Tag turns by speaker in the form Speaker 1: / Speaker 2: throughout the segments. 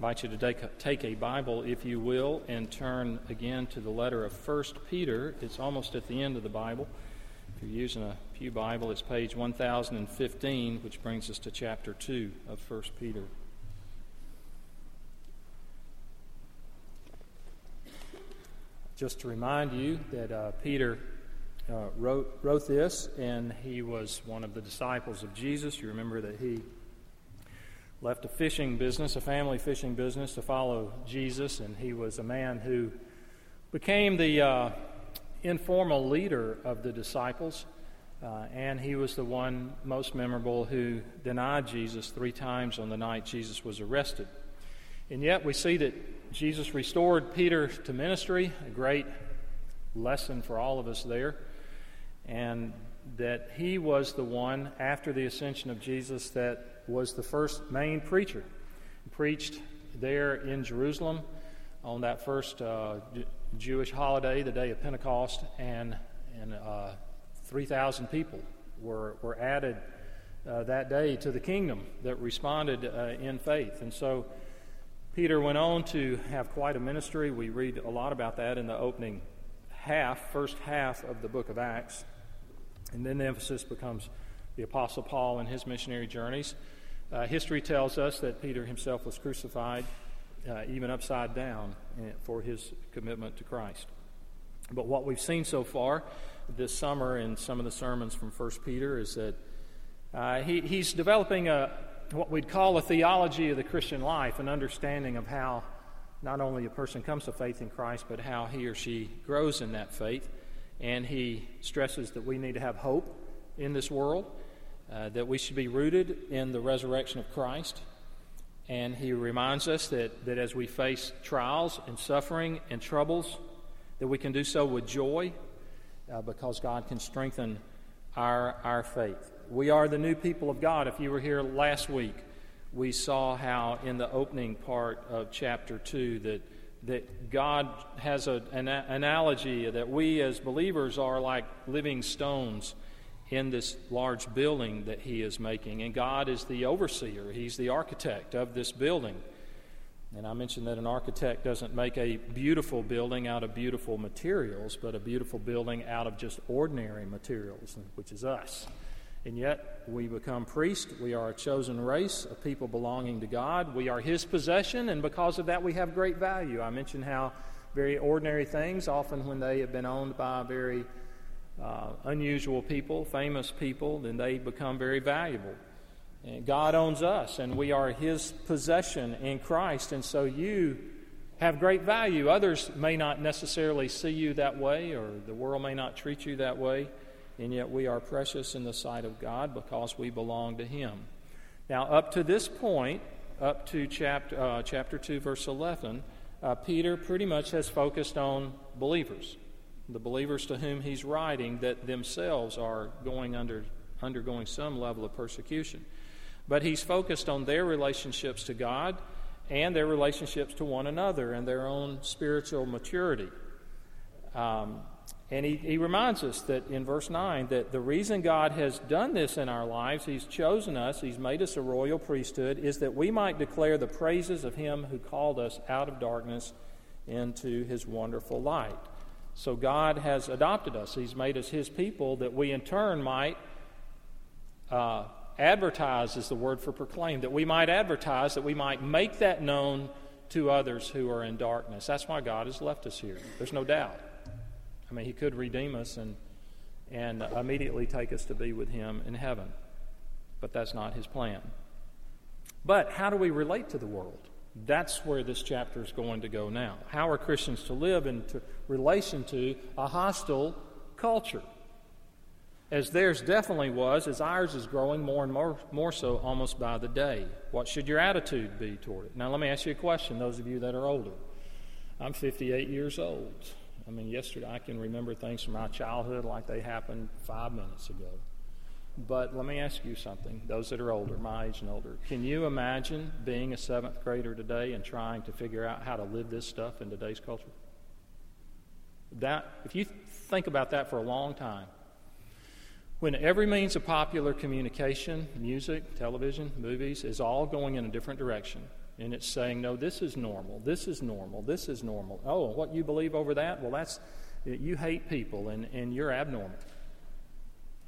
Speaker 1: invite you to take, a Bible, if you will, and turn again to the letter of 1 Peter. It's almost at the end of the Bible. If you're using a Pew Bible, it's page 1015, which brings us to chapter 2 of 1 Peter. Just to remind you that uh, Peter uh, wrote, wrote this, and he was one of the disciples of Jesus. You remember that he left a fishing business, a family fishing business, to follow Jesus, and he was a man who became the uh, informal leader of the disciples, uh, and he was the one most memorable who denied Jesus three times on the night Jesus was arrested. And yet we see that Jesus restored Peter to ministry, a great lesson for all of us there, and that he was the one after the ascension of Jesus that was the first main preacher. He preached there in Jerusalem on that first uh, Jewish holiday, the day of Pentecost, and, and uh, 3,000 people were, were added uh, that day to the kingdom that responded uh, in faith. And so Peter went on to have quite a ministry. We read a lot about that in the opening half, first half of the book of Acts. And then the emphasis becomes the Apostle Paul and his missionary journeys. Uh, history tells us that Peter himself was crucified, uh, even upside down, eh, for his commitment to Christ. But what we've seen so far this summer in some of the sermons from 1 Peter is that uh, he, he's developing a, what we'd call a theology of the Christian life, an understanding of how not only a person comes to faith in Christ, but how he or she grows in that faith. And he stresses that we need to have hope in this world uh, that we should be rooted in the resurrection of Christ. And he reminds us that, that as we face trials and suffering and troubles, that we can do so with joy uh, because God can strengthen our, our faith. We are the new people of God. If you were here last week, we saw how in the opening part of chapter 2 that, that God has a, an analogy that we as believers are like living stones in this large building that he is making. And God is the overseer, he's the architect of this building. And I mentioned that an architect doesn't make a beautiful building out of beautiful materials, but a beautiful building out of just ordinary materials, which is us. And yet, we become priests. We are a chosen race, a people belonging to God. We are His possession, and because of that, we have great value. I mentioned how very ordinary things, often when they have been owned by a very uh, unusual people, famous people, then they become very valuable. And God owns us, and we are His possession in Christ, and so you have great value. Others may not necessarily see you that way, or the world may not treat you that way, and yet we are precious in the sight of God because we belong to Him. Now, up to this point, up to chapter, uh, chapter 2, verse 11, uh, Peter pretty much has focused on believers the believers to whom he's writing that themselves are going under, undergoing some level of persecution. But he's focused on their relationships to God and their relationships to one another and their own spiritual maturity. Um, and he, he reminds us that in verse 9 that the reason God has done this in our lives, He's chosen us, He's made us a royal priesthood, is that we might declare the praises of Him who called us out of darkness into His wonderful light. So God has adopted us. He's made us His people that we in turn might uh, advertise, is the word for proclaim, that we might advertise, that we might make that known to others who are in darkness. That's why God has left us here. There's no doubt. I mean, He could redeem us and, and immediately take us to be with Him in heaven, but that's not His plan. But how do we relate to the world? That's where this chapter is going to go now. How are Christians to live in relation to a hostile culture? As theirs definitely was, as ours is growing more and more, more so almost by the day. What should your attitude be toward it? Now, let me ask you a question, those of you that are older. I'm 58 years old. I mean, yesterday I can remember things from my childhood like they happened five minutes ago. But let me ask you something, those that are older, my age and older. Can you imagine being a seventh grader today and trying to figure out how to live this stuff in today's culture? That, if you think about that for a long time, When every means of popular communication, music, television, movies, is all going in a different direction, and it's saying, no, this is normal, this is normal, this is normal. Oh, what you believe over that? Well, that's, you hate people and, and you're abnormal.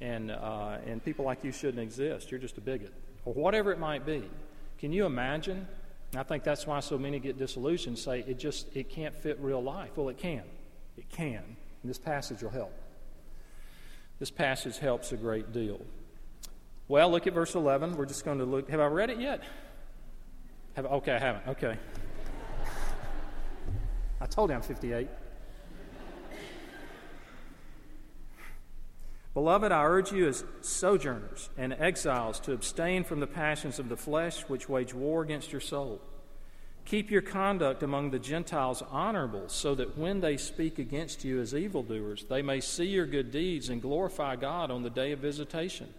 Speaker 1: And, uh, and people like you shouldn't exist. You're just a bigot. Or whatever it might be. Can you imagine? I think that's why so many get disillusioned, say it just it can't fit real life. Well, it can. It can. And this passage will help. This passage helps a great deal. Well, look at verse 11. We're just going to look. Have I read it yet? Have, okay, I haven't. Okay. I told you I'm 58. Beloved, I urge you as sojourners and exiles to abstain from the passions of the flesh which wage war against your soul. Keep your conduct among the Gentiles honorable, so that when they speak against you as evildoers, they may see your good deeds and glorify God on the day of visitation.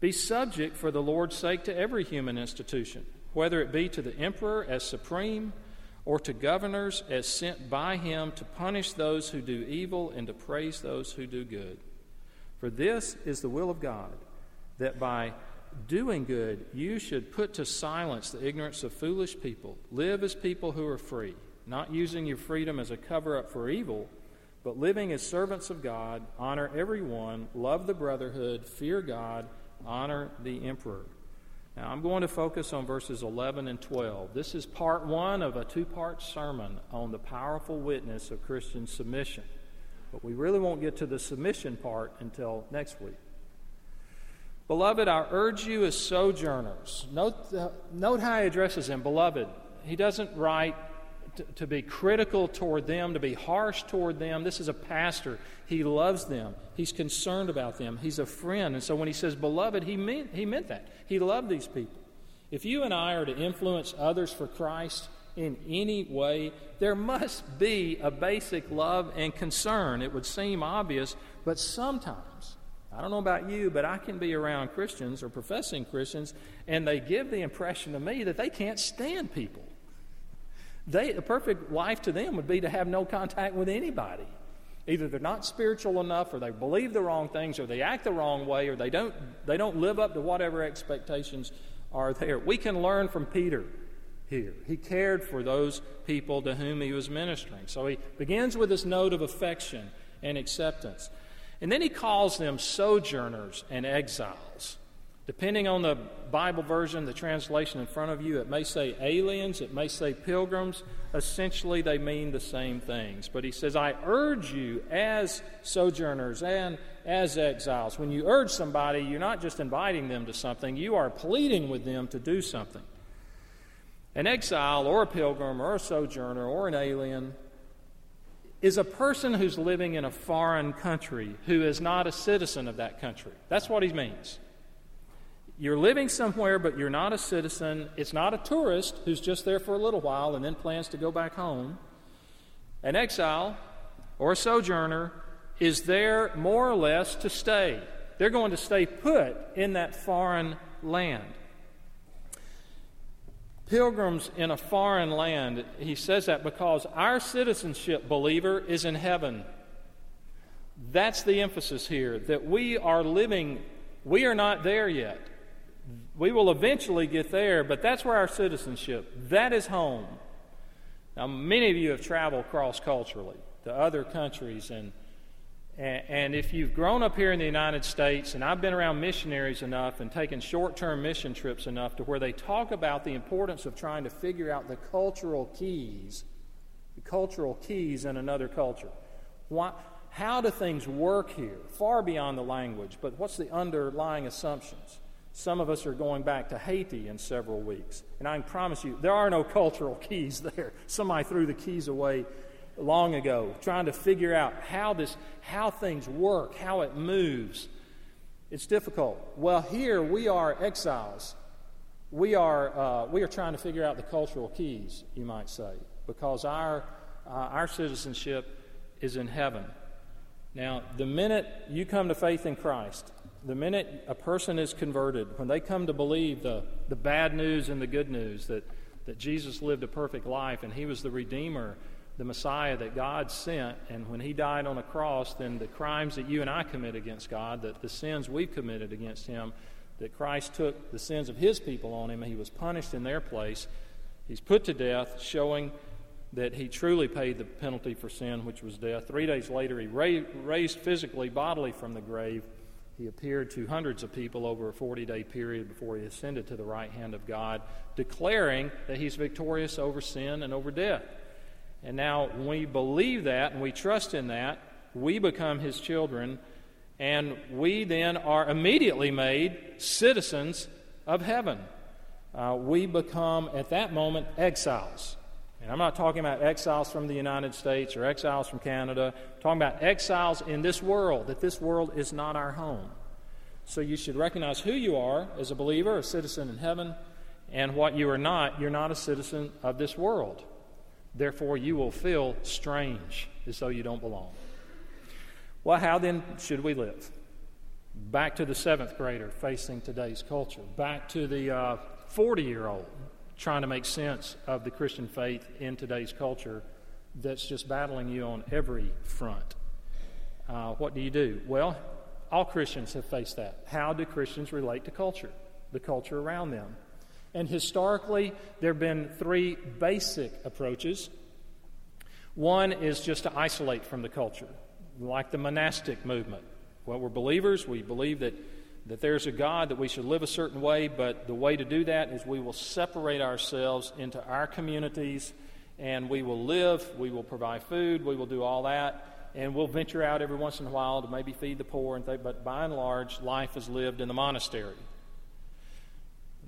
Speaker 1: Be subject for the Lord's sake to every human institution, whether it be to the emperor as supreme, or to governors as sent by him to punish those who do evil and to praise those who do good. For this is the will of God, that by doing good you should put to silence the ignorance of foolish people. Live as people who are free, not using your freedom as a cover up for evil, but living as servants of God. Honor everyone, love the brotherhood, fear God, honor the emperor. Now, I'm going to focus on verses 11 and 12. This is part one of a two part sermon on the powerful witness of Christian submission. But we really won't get to the submission part until next week. Beloved, I urge you as sojourners. Note, uh, note how he addresses them. Beloved, he doesn't write to, to be critical toward them, to be harsh toward them. This is a pastor. He loves them, he's concerned about them, he's a friend. And so when he says beloved, he he meant that. He loved these people. If you and I are to influence others for Christ, in any way, there must be a basic love and concern. It would seem obvious, but sometimes, I don't know about you, but I can be around Christians or professing Christians, and they give the impression to me that they can't stand people. They, the perfect life to them would be to have no contact with anybody. Either they're not spiritual enough, or they believe the wrong things, or they act the wrong way, or they don't, they don't live up to whatever expectations are there. We can learn from Peter here. He cared for those people to whom he was ministering. So he begins with this note of affection and acceptance. And then he calls them sojourners and exiles. Depending on the Bible version, the translation in front of you, it may say aliens, it may say pilgrims. Essentially, they mean the same things. But he says, I urge you as sojourners and as exiles. When you urge somebody, you're not just inviting them to something, you are pleading with them to do something. An exile or a pilgrim or a sojourner or an alien is a person who's living in a foreign country who is not a citizen of that country. That's what he means. You're living somewhere, but you're not a citizen. It's not a tourist who's just there for a little while and then plans to go back home. An exile or a sojourner is there more or less to stay. They're going to stay put in that foreign land pilgrims in a foreign land. He says that because our citizenship, believer, is in heaven. That's the emphasis here, that we are living, we are not there yet. We will eventually get there, but that's where our citizenship, that is home. Now, many of you have traveled cross culturally to other countries and and, if you've grown up here in the United States, and I've been around missionaries enough and taken short term mission trips enough to where they talk about the importance of trying to figure out the cultural keys, the cultural keys in another culture. What, how do things work here? Far beyond the language, but what's the underlying assumptions? Some of us are going back to Haiti in several weeks. And I can promise you, there are no cultural keys there. Somebody threw the keys away long ago, trying to figure out how this, how things work, how it moves. It's difficult. Well, here we are exiles. We are, uh, we are trying to figure out the cultural keys, you might say, because our, uh, our citizenship is in heaven. Now, the minute you come to faith in Christ, the minute a person is converted, when they come to believe the, the bad news and the good news that, that Jesus lived a perfect life and he was the Redeemer the Messiah that God sent, and when he died on the cross, then the crimes that you and I commit against God, that the sins we've committed against him, that Christ took the sins of his people on him, and he was punished in their place. He's put to death, showing that he truly paid the penalty for sin, which was death. Three days later, he raised physically, bodily from the grave. He appeared to hundreds of people over a 40 day period before he ascended to the right hand of God, declaring that he's victorious over sin and over death. And now, when we believe that and we trust in that, we become his children, and we then are immediately made citizens of heaven. Uh, we become, at that moment, exiles. And I'm not talking about exiles from the United States or exiles from Canada. I'm talking about exiles in this world, that this world is not our home. So you should recognize who you are as a believer, a citizen in heaven, and what you are not. You're not a citizen of this world. Therefore, you will feel strange as though you don't belong. Well, how then should we live? Back to the seventh grader facing today's culture, back to the 40 uh, year old trying to make sense of the Christian faith in today's culture that's just battling you on every front. Uh, what do you do? Well, all Christians have faced that. How do Christians relate to culture, the culture around them? And historically, there have been three basic approaches. One is just to isolate from the culture, like the monastic movement. Well, we're believers, we believe that that there's a God, that we should live a certain way, but the way to do that is we will separate ourselves into our communities and we will live, we will provide food, we will do all that, and we'll venture out every once in a while to maybe feed the poor and but by and large, life is lived in the monastery.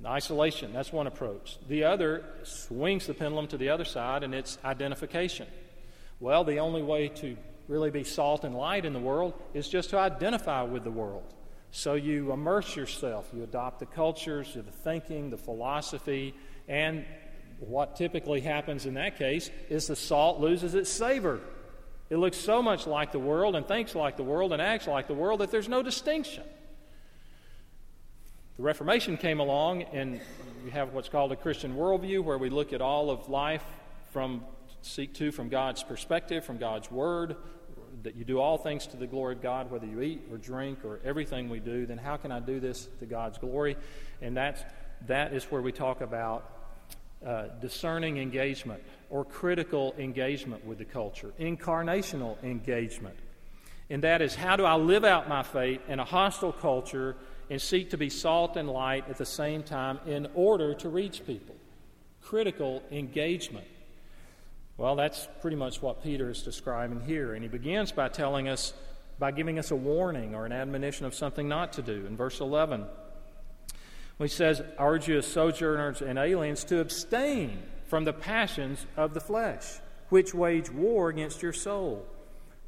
Speaker 1: Isolation, that's one approach. The other swings the pendulum to the other side, and it's identification. Well, the only way to really be salt and light in the world is just to identify with the world. So you immerse yourself, you adopt the cultures, the thinking, the philosophy, and what typically happens in that case is the salt loses its savor. It looks so much like the world and thinks like the world and acts like the world that there's no distinction. The Reformation came along, and you have what's called a Christian worldview, where we look at all of life from seek to from God's perspective, from God's Word, that you do all things to the glory of God, whether you eat or drink or everything we do, then how can I do this to God's glory? And that's, that is where we talk about uh, discerning engagement or critical engagement with the culture, incarnational engagement. And that is how do I live out my faith in a hostile culture and seek to be salt and light at the same time in order to reach people? Critical engagement. Well, that's pretty much what Peter is describing here. And he begins by telling us, by giving us a warning or an admonition of something not to do. In verse 11, he says, Urge you as sojourners and aliens to abstain from the passions of the flesh, which wage war against your soul.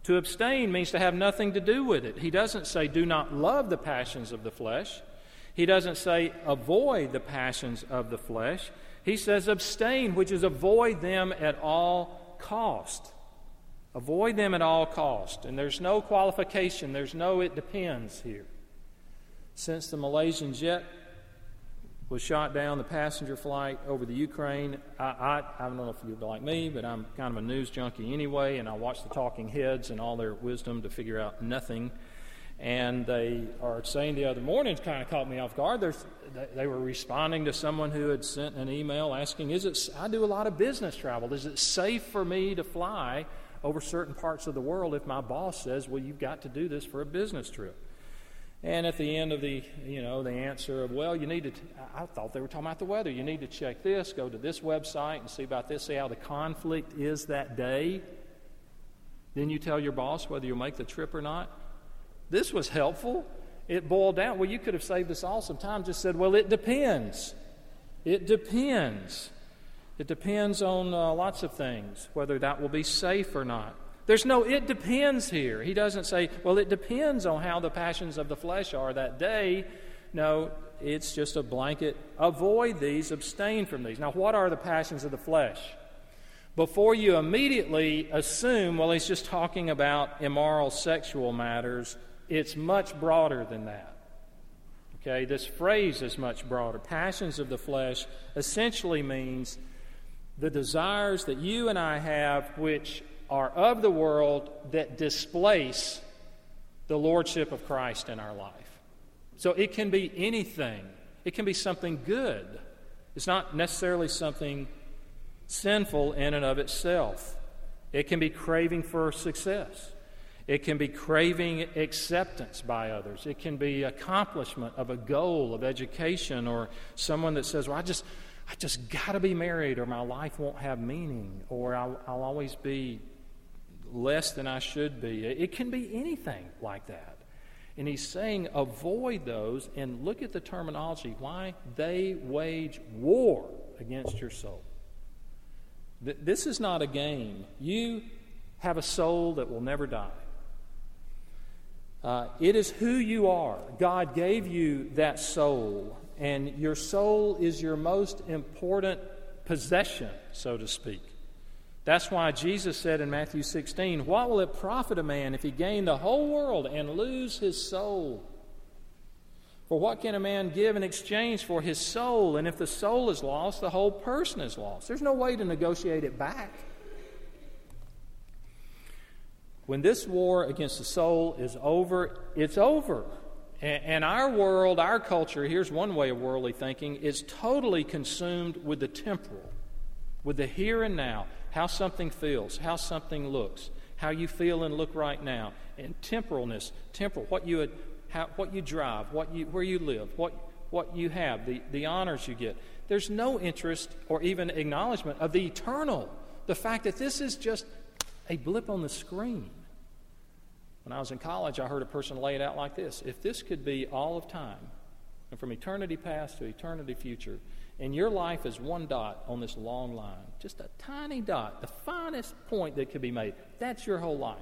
Speaker 1: To abstain means to have nothing to do with it. He doesn't say, Do not love the passions of the flesh. He doesn't say, Avoid the passions of the flesh. He says abstain, which is avoid them at all cost. Avoid them at all cost. And there's no qualification, there's no it depends here. Since the Malaysian jet was shot down, the passenger flight over the Ukraine, I, I, I don't know if you're like me, but I'm kind of a news junkie anyway, and I watch the talking heads and all their wisdom to figure out nothing and they are saying the other morning, it kind of caught me off guard. There's, they were responding to someone who had sent an email asking, "Is it? I do a lot of business travel. Is it safe for me to fly over certain parts of the world if my boss says, well, you've got to do this for a business trip?" And at the end of the, you know, the answer of, well, you need to, I thought they were talking about the weather. You need to check this, go to this website and see about this, see how the conflict is that day. Then you tell your boss whether you'll make the trip or not. This was helpful. It boiled down. Well, you could have saved us all some time, just said, well, it depends. It depends. It depends on uh, lots of things, whether that will be safe or not. There's no it depends here. He doesn't say, well, it depends on how the passions of the flesh are that day. No, it's just a blanket. Avoid these, abstain from these. Now, what are the passions of the flesh? Before you immediately assume, well, he's just talking about immoral sexual matters, it's much broader than that. Okay, this phrase is much broader. Passions of the flesh essentially means the desires that you and I have, which are of the world, that displace the lordship of Christ in our life. So it can be anything, it can be something good. It's not necessarily something sinful in and of itself. It can be craving for success. It can be craving acceptance by others. It can be accomplishment of a goal of education or someone that says, Well, I just, I just got to be married or my life won't have meaning or I'll, I'll always be less than I should be. It can be anything like that. And he's saying avoid those and look at the terminology why they wage war against your soul. This is not a game. You have a soul that will never die. Uh, it is who you are. God gave you that soul, and your soul is your most important possession, so to speak. That's why Jesus said in Matthew 16, What will it profit a man if he gain the whole world and lose his soul? For what can a man give in exchange for his soul? And if the soul is lost, the whole person is lost. There's no way to negotiate it back. When this war against the soul is over, it's over. And our world, our culture, here's one way of worldly thinking, is totally consumed with the temporal, with the here and now, how something feels, how something looks, how you feel and look right now, and temporalness, temporal, what you had how, what you drive, what you, where you live, what, what you have, the, the honors you get. There's no interest or even acknowledgement of the eternal, the fact that this is just a blip on the screen. When I was in college, I heard a person lay it out like this If this could be all of time, and from eternity past to eternity future, and your life is one dot on this long line, just a tiny dot, the finest point that could be made, that's your whole life.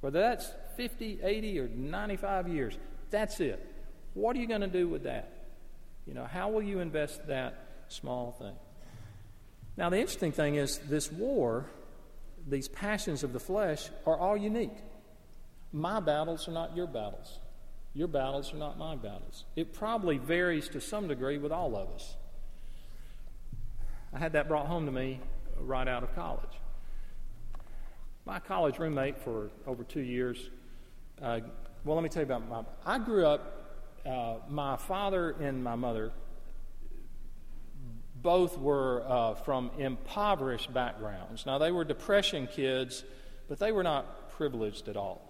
Speaker 1: Whether that's 50, 80, or 95 years, that's it. What are you going to do with that? You know, how will you invest that small thing? Now, the interesting thing is, this war, these passions of the flesh, are all unique. My battles are not your battles. Your battles are not my battles. It probably varies to some degree with all of us. I had that brought home to me right out of college my college roommate for over two years. Uh, well, let me tell you about my. I grew up. Uh, my father and my mother both were uh, from impoverished backgrounds. Now they were depression kids, but they were not privileged at all.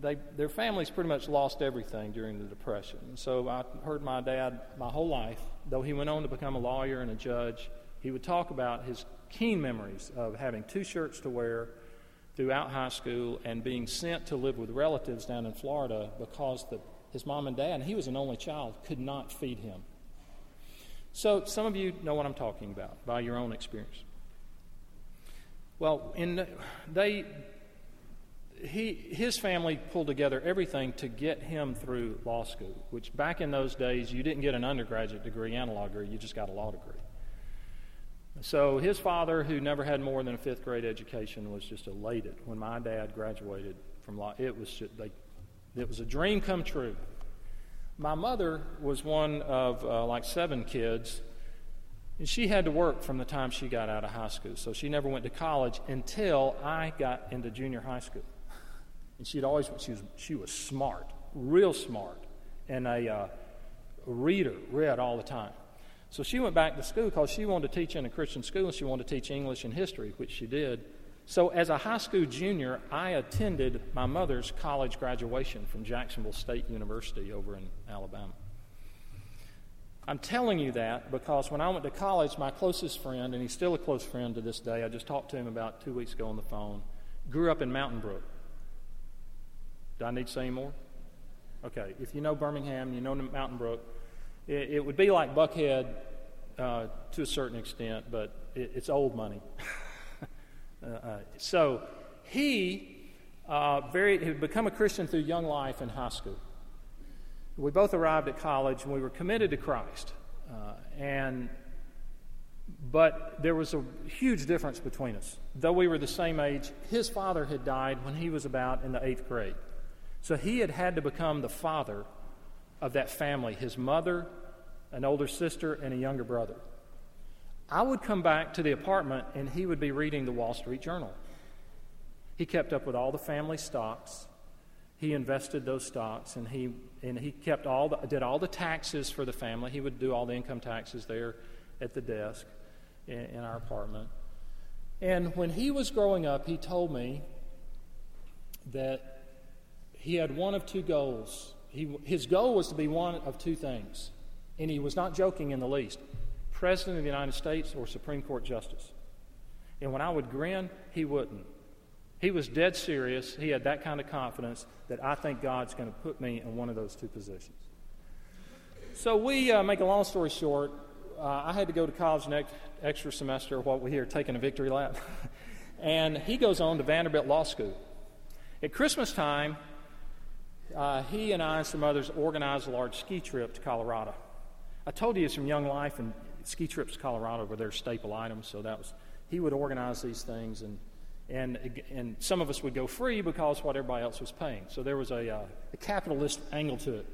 Speaker 1: They, their families pretty much lost everything during the depression. So I heard my dad my whole life, though he went on to become a lawyer and a judge. He would talk about his keen memories of having two shirts to wear throughout high school and being sent to live with relatives down in Florida because the, his mom and dad, and he was an only child, could not feed him. So some of you know what I'm talking about by your own experience. Well, in they he his family pulled together everything to get him through law school, which back in those days you didn't get an undergraduate degree and a law degree, you just got a law degree. So his father, who never had more than a fifth grade education, was just elated when my dad graduated from law. It was just, they, it was a dream come true. My mother was one of uh, like seven kids, and she had to work from the time she got out of high school. So she never went to college until I got into junior high school. And she'd always she was she was smart, real smart, and a, uh, a reader, read all the time. So she went back to school because she wanted to teach in a Christian school and she wanted to teach English and history, which she did. So, as a high school junior, I attended my mother's college graduation from Jacksonville State University over in Alabama. I'm telling you that because when I went to college, my closest friend, and he's still a close friend to this day, I just talked to him about two weeks ago on the phone, grew up in Mountain Brook. Do I need to say more? Okay, if you know Birmingham, you know Mountain Brook, it, it would be like Buckhead uh, to a certain extent, but it, it's old money. uh, uh, so he uh, very had become a Christian through young life in high school. We both arrived at college and we were committed to Christ. Uh, and but there was a huge difference between us. Though we were the same age, his father had died when he was about in the eighth grade. So he had had to become the father of that family his mother, an older sister, and a younger brother. I would come back to the apartment and he would be reading the Wall Street Journal. He kept up with all the family stocks. He invested those stocks and he, and he kept all the, did all the taxes for the family. He would do all the income taxes there at the desk in, in our apartment. And when he was growing up, he told me that he had one of two goals. He, his goal was to be one of two things, and he was not joking in the least President of the United States or Supreme Court Justice. And when I would grin, he wouldn't. He was dead serious. He had that kind of confidence that I think God's going to put me in one of those two positions. So we uh, make a long story short. Uh, I had to go to college next extra semester while we're here taking a victory lap. and he goes on to Vanderbilt Law School. At Christmas time, uh, he and I and some others organized a large ski trip to Colorado. I told you some Young Life and ski trips to Colorado were their staple items, so that was he would organize these things, and and and some of us would go free because what everybody else was paying. So there was a, uh, a capitalist angle to it.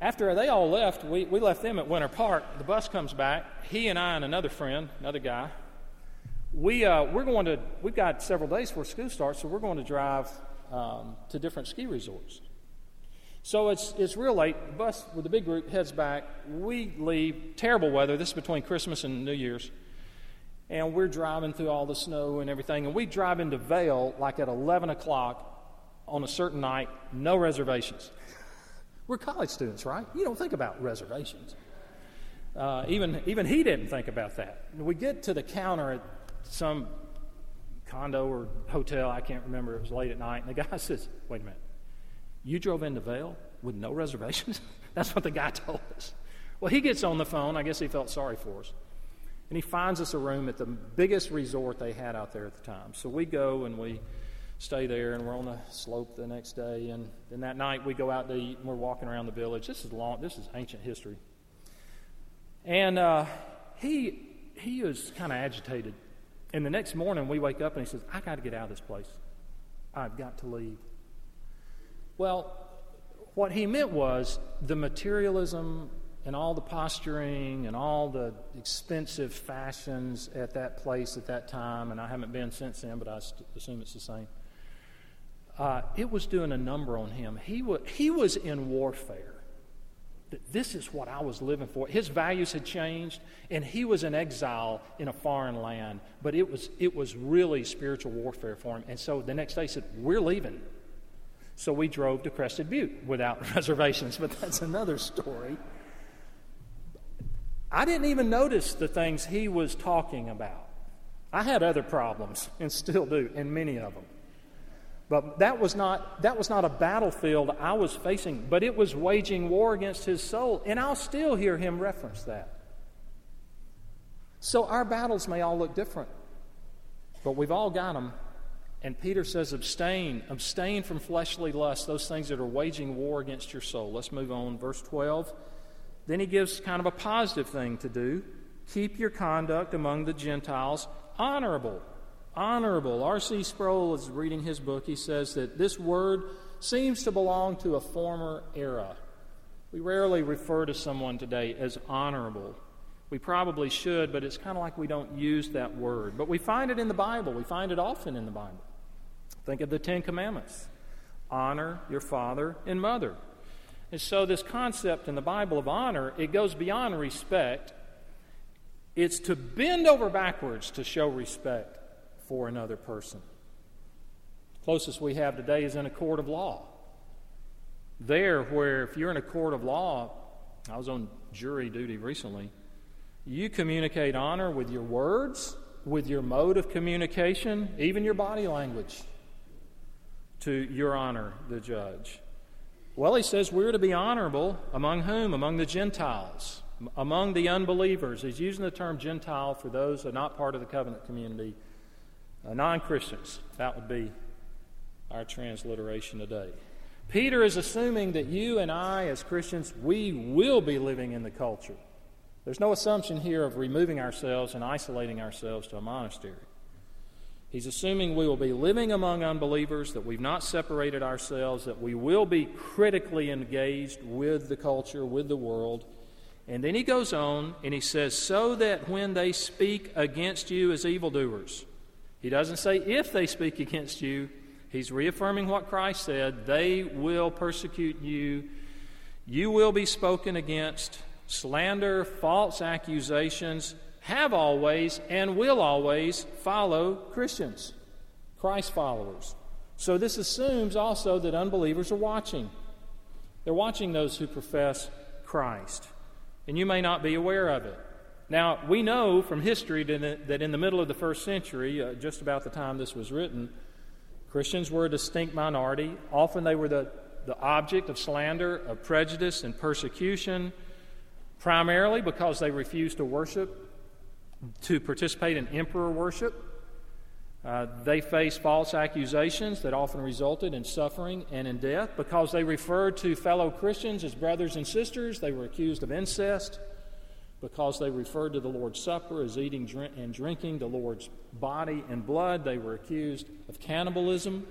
Speaker 1: After they all left, we, we left them at Winter Park. The bus comes back. He and I and another friend, another guy, we uh, we're going to we've got several days before school starts, so we're going to drive um, to different ski resorts. So it's, it's real late. The bus with the big group heads back. We leave. Terrible weather. This is between Christmas and New Year's. And we're driving through all the snow and everything. And we drive into Vail like at 11 o'clock on a certain night, no reservations. We're college students, right? You don't think about reservations. Uh, even, even he didn't think about that. We get to the counter at some condo or hotel, I can't remember, it was late at night, and the guy says, Wait a minute, you drove into Vail with no reservations? That's what the guy told us. Well, he gets on the phone. I guess he felt sorry for us. And he finds us a room at the biggest resort they had out there at the time. So we go and we stay there, and we're on the slope the next day. And then that night we go out to eat, and we're walking around the village. This is long. This is ancient history. And uh, he he was kind of agitated. And the next morning we wake up and he says, "I got to get out of this place. I've got to leave." Well, what he meant was the materialism and all the posturing and all the expensive fashions at that place at that time, and I haven't been since then, but I assume it's the same. Uh, it was doing a number on him. He, was he was in warfare. This is what I was living for. His values had changed, and he was in exile in a foreign land. But it was, it was really spiritual warfare for him. And so the next day he said, We're leaving. So we drove to Crested Butte without reservations, but that's another story. I didn't even notice the things he was talking about. I had other problems and still do, and many of them. But that was not that was not a battlefield I was facing, but it was waging war against his soul, and I'll still hear him reference that. So our battles may all look different, but we've all got them and Peter says, abstain, abstain from fleshly lust, those things that are waging war against your soul. Let's move on. Verse 12. Then he gives kind of a positive thing to do. Keep your conduct among the Gentiles honorable. Honorable. R.C. Sproul is reading his book. He says that this word seems to belong to a former era. We rarely refer to someone today as honorable. We probably should, but it's kind of like we don't use that word. But we find it in the Bible, we find it often in the Bible. Think of the Ten Commandments honor your father and mother. And so, this concept in the Bible of honor, it goes beyond respect. It's to bend over backwards to show respect for another person. The closest we have today is in a court of law. There, where if you're in a court of law, I was on jury duty recently, you communicate honor with your words, with your mode of communication, even your body language to your honor, the judge? Well, he says we're to be honorable among whom? Among the Gentiles, among the unbelievers. He's using the term Gentile for those that are not part of the covenant community, uh, non Christians. That would be our transliteration today. Peter is assuming that you and I, as Christians, we will be living in the culture. There's no assumption here of removing ourselves and isolating ourselves to a monastery. He's assuming we will be living among unbelievers, that we've not separated ourselves, that we will be critically engaged with the culture, with the world, And then he goes on and he says, So that when they speak against you as evildoers, he doesn't say if they speak against you, he's reaffirming what Christ said they will persecute you, you will be spoken against, slander, false accusations have always and will always follow Christians, Christ followers. So this assumes also that unbelievers are watching. They're watching those who profess Christ and you may not be aware of it. Now, we know from history that in the middle of the first century, uh, just about the time this was written, Christians were a distinct minority. Often they were the, the object of slander, of prejudice, and persecution, primarily because they refused to worship, to participate in emperor worship. Uh, they faced false accusations that often resulted in suffering and in death. Because they referred to fellow Christians as brothers and sisters, they were accused of incest. Because they referred to the Lord's Supper as eating and drinking the Lord's body and blood, they were accused of cannibalism.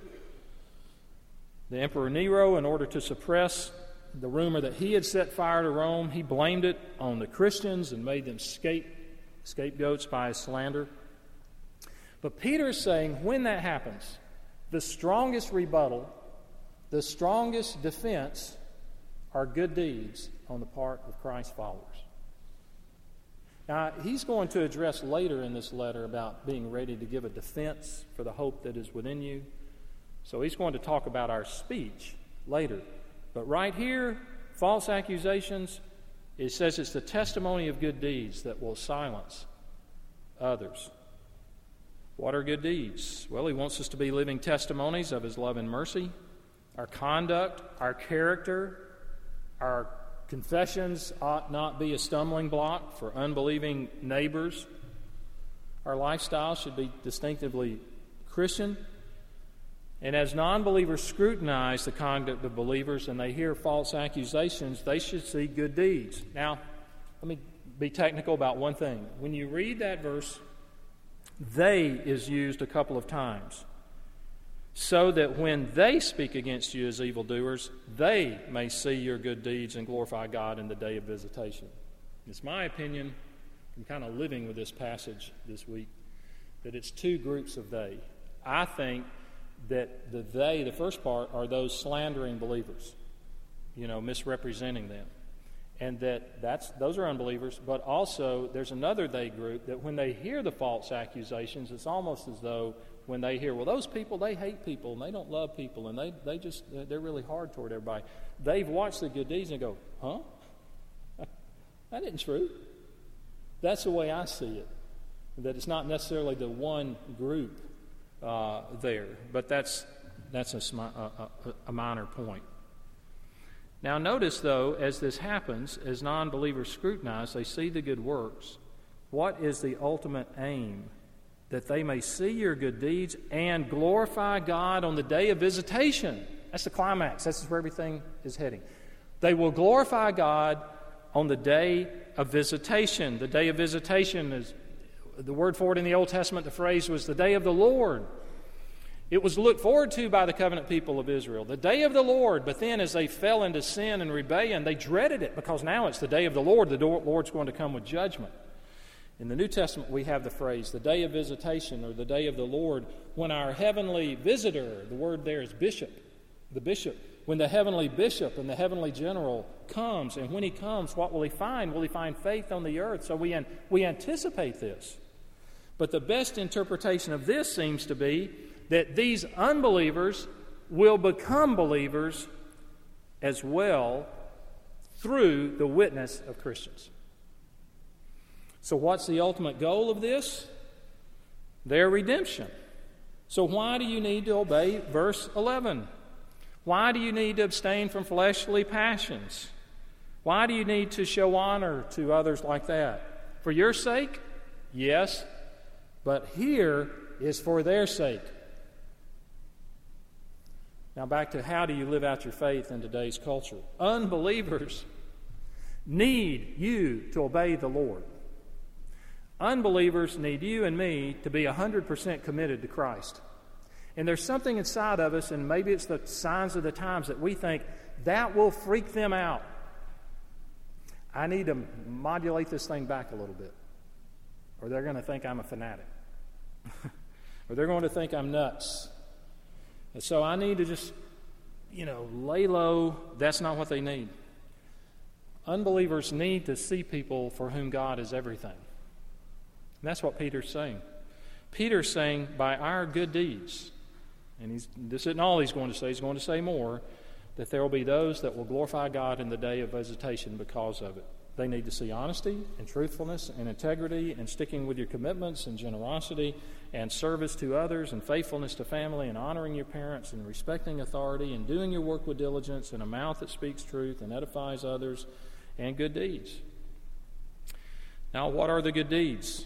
Speaker 1: The Emperor Nero, in order to suppress the rumor that he had set fire to Rome, he blamed it on the Christians and made them scape, scapegoats by his slander. But Peter is saying when that happens, the strongest rebuttal, the strongest defense are good deeds on the part of Christ's followers. Now, he's going to address later in this letter about being ready to give a defense for the hope that is within you. So he's going to talk about our speech later. But right here, false accusations, it says it's the testimony of good deeds that will silence others. What are good deeds? Well, he wants us to be living testimonies of his love and mercy. Our conduct, our character, our confessions ought not be a stumbling block for unbelieving neighbors. Our lifestyle should be distinctively Christian. And as non believers scrutinize the conduct of believers and they hear false accusations, they should see good deeds. Now, let me be technical about one thing. When you read that verse, they is used a couple of times. So that when they speak against you as evildoers, they may see your good deeds and glorify God in the day of visitation. It's my opinion, I'm kind of living with this passage this week, that it's two groups of they. I think that the they, the first part, are those slandering believers, you know, misrepresenting them and that that's, those are unbelievers, but also there's another they group that when they hear the false accusations, it's almost as though when they hear, well, those people, they hate people and they don't love people and they, they just, they're really hard toward everybody. They've watched the good deeds and go, huh? that isn't true. That's the way I see it. That it's not necessarily the one group uh, there, but that's, that's a, a, a minor point. Now, notice though, as this happens, as non believers scrutinize, they see the good works. What is the ultimate aim? That they may see your good deeds and glorify God on the day of visitation. That's the climax. That's where everything is heading. They will glorify God on the day of visitation. The day of visitation is the word for it in the Old Testament, the phrase was the day of the Lord. It was looked forward to by the covenant people of Israel, the day of the Lord. But then, as they fell into sin and rebellion, they dreaded it because now it's the day of the Lord. The Lord's going to come with judgment. In the New Testament, we have the phrase the day of visitation or the day of the Lord when our heavenly visitor, the word there is bishop, the bishop, when the heavenly bishop and the heavenly general comes. And when he comes, what will he find? Will he find faith on the earth? So we, an, we anticipate this. But the best interpretation of this seems to be that these unbelievers will become believers as well through the witness of Christians. So, what's the ultimate goal of this? Their redemption. So, why do you need to obey verse 11? Why do you need to abstain from fleshly passions? Why do you need to show honor to others like that? For your sake? Yes. But here is for their sake. Now, back to how do you live out your faith in today's culture? Unbelievers need you to obey the Lord. Unbelievers need you and me to be 100% committed to Christ. And there's something inside of us, and maybe it's the signs of the times that we think that will freak them out. I need to modulate this thing back a little bit, or they're going to think I'm a fanatic, or they're going to think I'm nuts. So I need to just, you know, lay low. That's not what they need. Unbelievers need to see people for whom God is everything. And that's what Peter's saying. Peter's saying, by our good deeds, and he's, this isn't all he's going to say, he's going to say more, that there will be those that will glorify God in the day of visitation because of it. They need to see honesty and truthfulness and integrity and sticking with your commitments and generosity and service to others and faithfulness to family and honoring your parents and respecting authority and doing your work with diligence and a mouth that speaks truth and edifies others and good deeds. Now, what are the good deeds?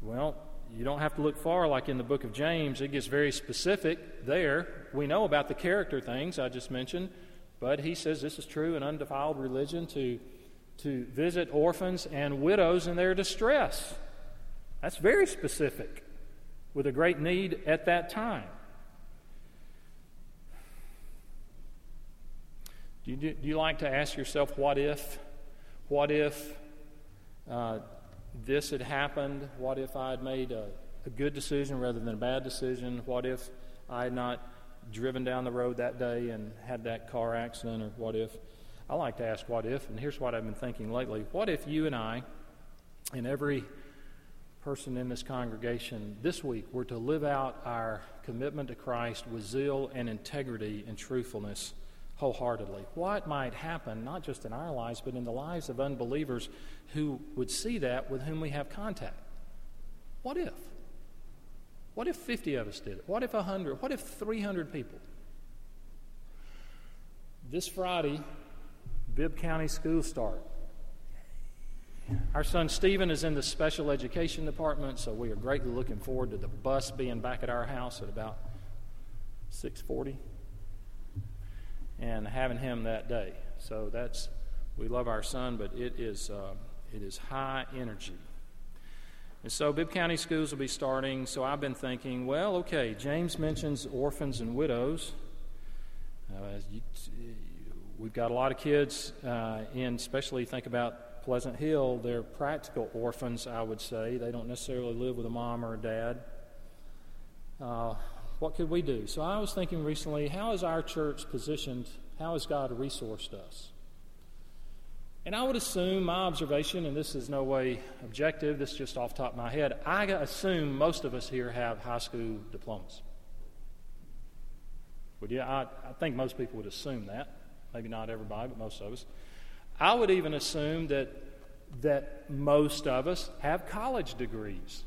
Speaker 1: Well, you don't have to look far, like in the book of James. It gets very specific there. We know about the character things I just mentioned, but he says this is true in undefiled religion to, to visit orphans and widows in their distress. That's very specific with a great need at that time. Do you, do you like to ask yourself, what if? What if uh, this had happened? What if I had made a, a good decision rather than a bad decision? What if I had not driven down the road that day and had that car accident? Or what if? I like to ask what if, and here's what I've been thinking lately. What if you and I, and every person in this congregation this week, were to live out our commitment to Christ with zeal and integrity and truthfulness? wholeheartedly. What might happen, not just in our lives, but in the lives of unbelievers who would see that with whom we have contact? What if? What if 50 of us did it? What if 100? What if 300 people? This Friday, Bibb County schools start. Our son Stephen is in the special education department, so we are greatly looking forward to the bus being back at our house at about 640 and having him that day. So that's we love our son, but it is uh, it is high energy. And so Bibb County schools will be starting. So I've been thinking, well, okay, James mentions orphans and widows. Uh, we've got a lot of kids uh, in, especially think about Pleasant Hill. They're practical orphans, I would say. They don't necessarily live with a mom or a dad. Uh, what could we do? So I was thinking recently, how is our church positioned? How has God resourced us? And I would assume my observation, and this is no way objective, this is just off top of my head, I assume most of us here have high school diplomas. Would you? I, I think most people would assume that. Maybe not everybody, but most of us. I would even assume that, that most of us have college degrees.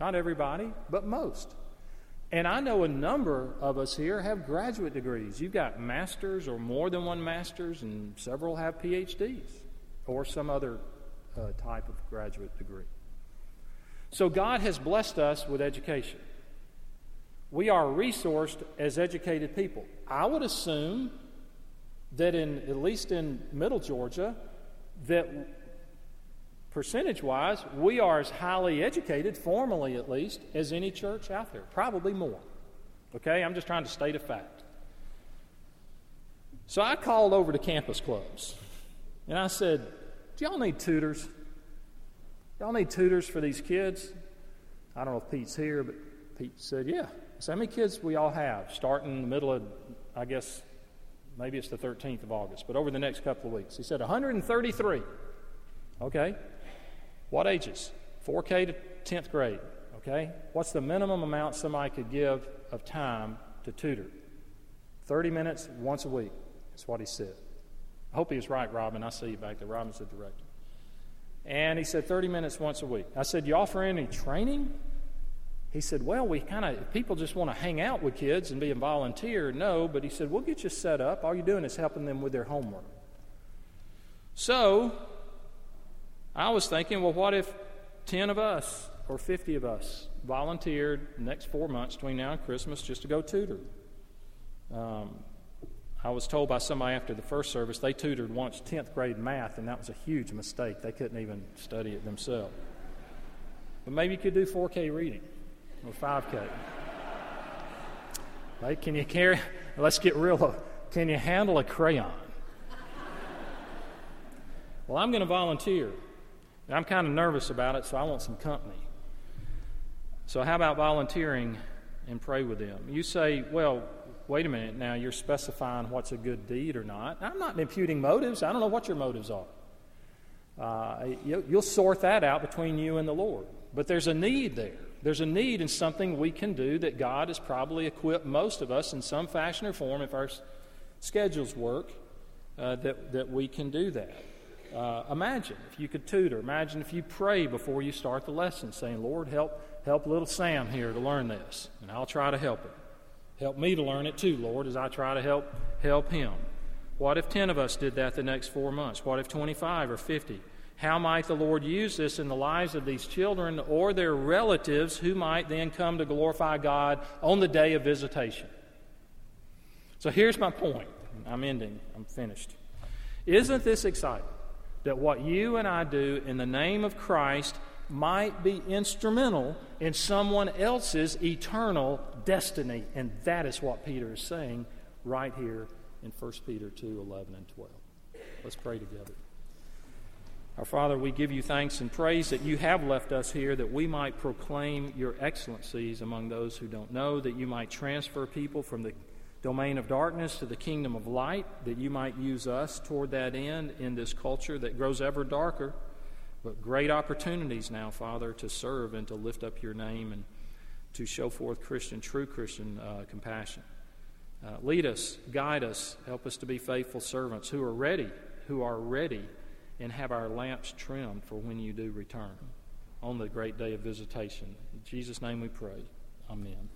Speaker 1: Not everybody, but most. And I know a number of us here have graduate degrees. You've got masters or more than one master's, and several have PhDs or some other uh, type of graduate degree. So God has blessed us with education. We are resourced as educated people. I would assume that in at least in middle Georgia, that percentage wise, we are as highly educated, formally at least, as any church out there. Probably more. Okay? I'm just trying to state a fact. So I called over to campus clubs and I said, Do y'all need tutors? Y'all need tutors for these kids? I don't know if Pete's here, but Pete said, Yeah. So, how many kids we all have starting in the middle of, I guess, maybe it's the 13th of August, but over the next couple of weeks? He said 133. Okay. What ages? 4K to 10th grade, okay? What's the minimum amount somebody could give of time to tutor? 30 minutes once a week. That's what he said. I hope he was right, Robin. I see you back there. Robin's the director. And he said 30 minutes once a week. I said, You offer any training? He said, Well, we kind of, people just want to hang out with kids and be a volunteer. No, but he said, We'll get you set up. All you're doing is helping them with their homework. So I was thinking, well, what if 10 of us or 50 of us volunteered next four months between now and Christmas just to go tutor? Um, I was told by somebody after the first service they tutored once 10th grade math, and that was a huge mistake. They couldn't even study it themselves. But maybe you could do 4K reading or 5K. Right? Can you carry? Let's get real. Can you handle a crayon? Well, I'm going to volunteer. And I'm kind of nervous about it, so I want some company. So, how about volunteering and pray with them? You say, well, wait a minute, now you're specifying what's a good deed or not. I'm not imputing motives. I don't know what your motives are. Uh, you'll sort that out between you and the Lord. But there's a need there. There's a need in something we can do that God has probably equipped most of us in some fashion or form, if our schedules work, uh, that, that we can do that. Uh, imagine if you could tutor. Imagine if you pray before you start the lesson, saying, Lord, help, help little Sam here to learn this, and I'll try to help him. Help me to learn it too, Lord, as I try to help, help him. What if 10 of us did that the next four months? What if 25 or 50? How might the Lord use this in the lives of these children or their relatives who might then come to glorify God on the day of visitation? So here's my point. I'm ending, I'm finished. Isn't this exciting? that what you and I do in the name of Christ might be instrumental in someone else's eternal destiny. And that is what Peter is saying right here in 1 Peter 2 11 and 12. Let's pray together. Our Father, we give you thanks and praise that you have left us here that we might proclaim your excellencies among those who don't know, that you might transfer people from the domain of darkness to the kingdom of light, that you might use us toward that end in this culture that grows ever darker. But great opportunities now, Father, to serve and to lift up your name and to show forth Christian, true Christian uh, compassion. Uh, lead us, guide us, help us to be faithful servants who are ready, who are ready, and have our lamps trimmed for when you do return on the great day of visitation. In Jesus' name we pray. Amen.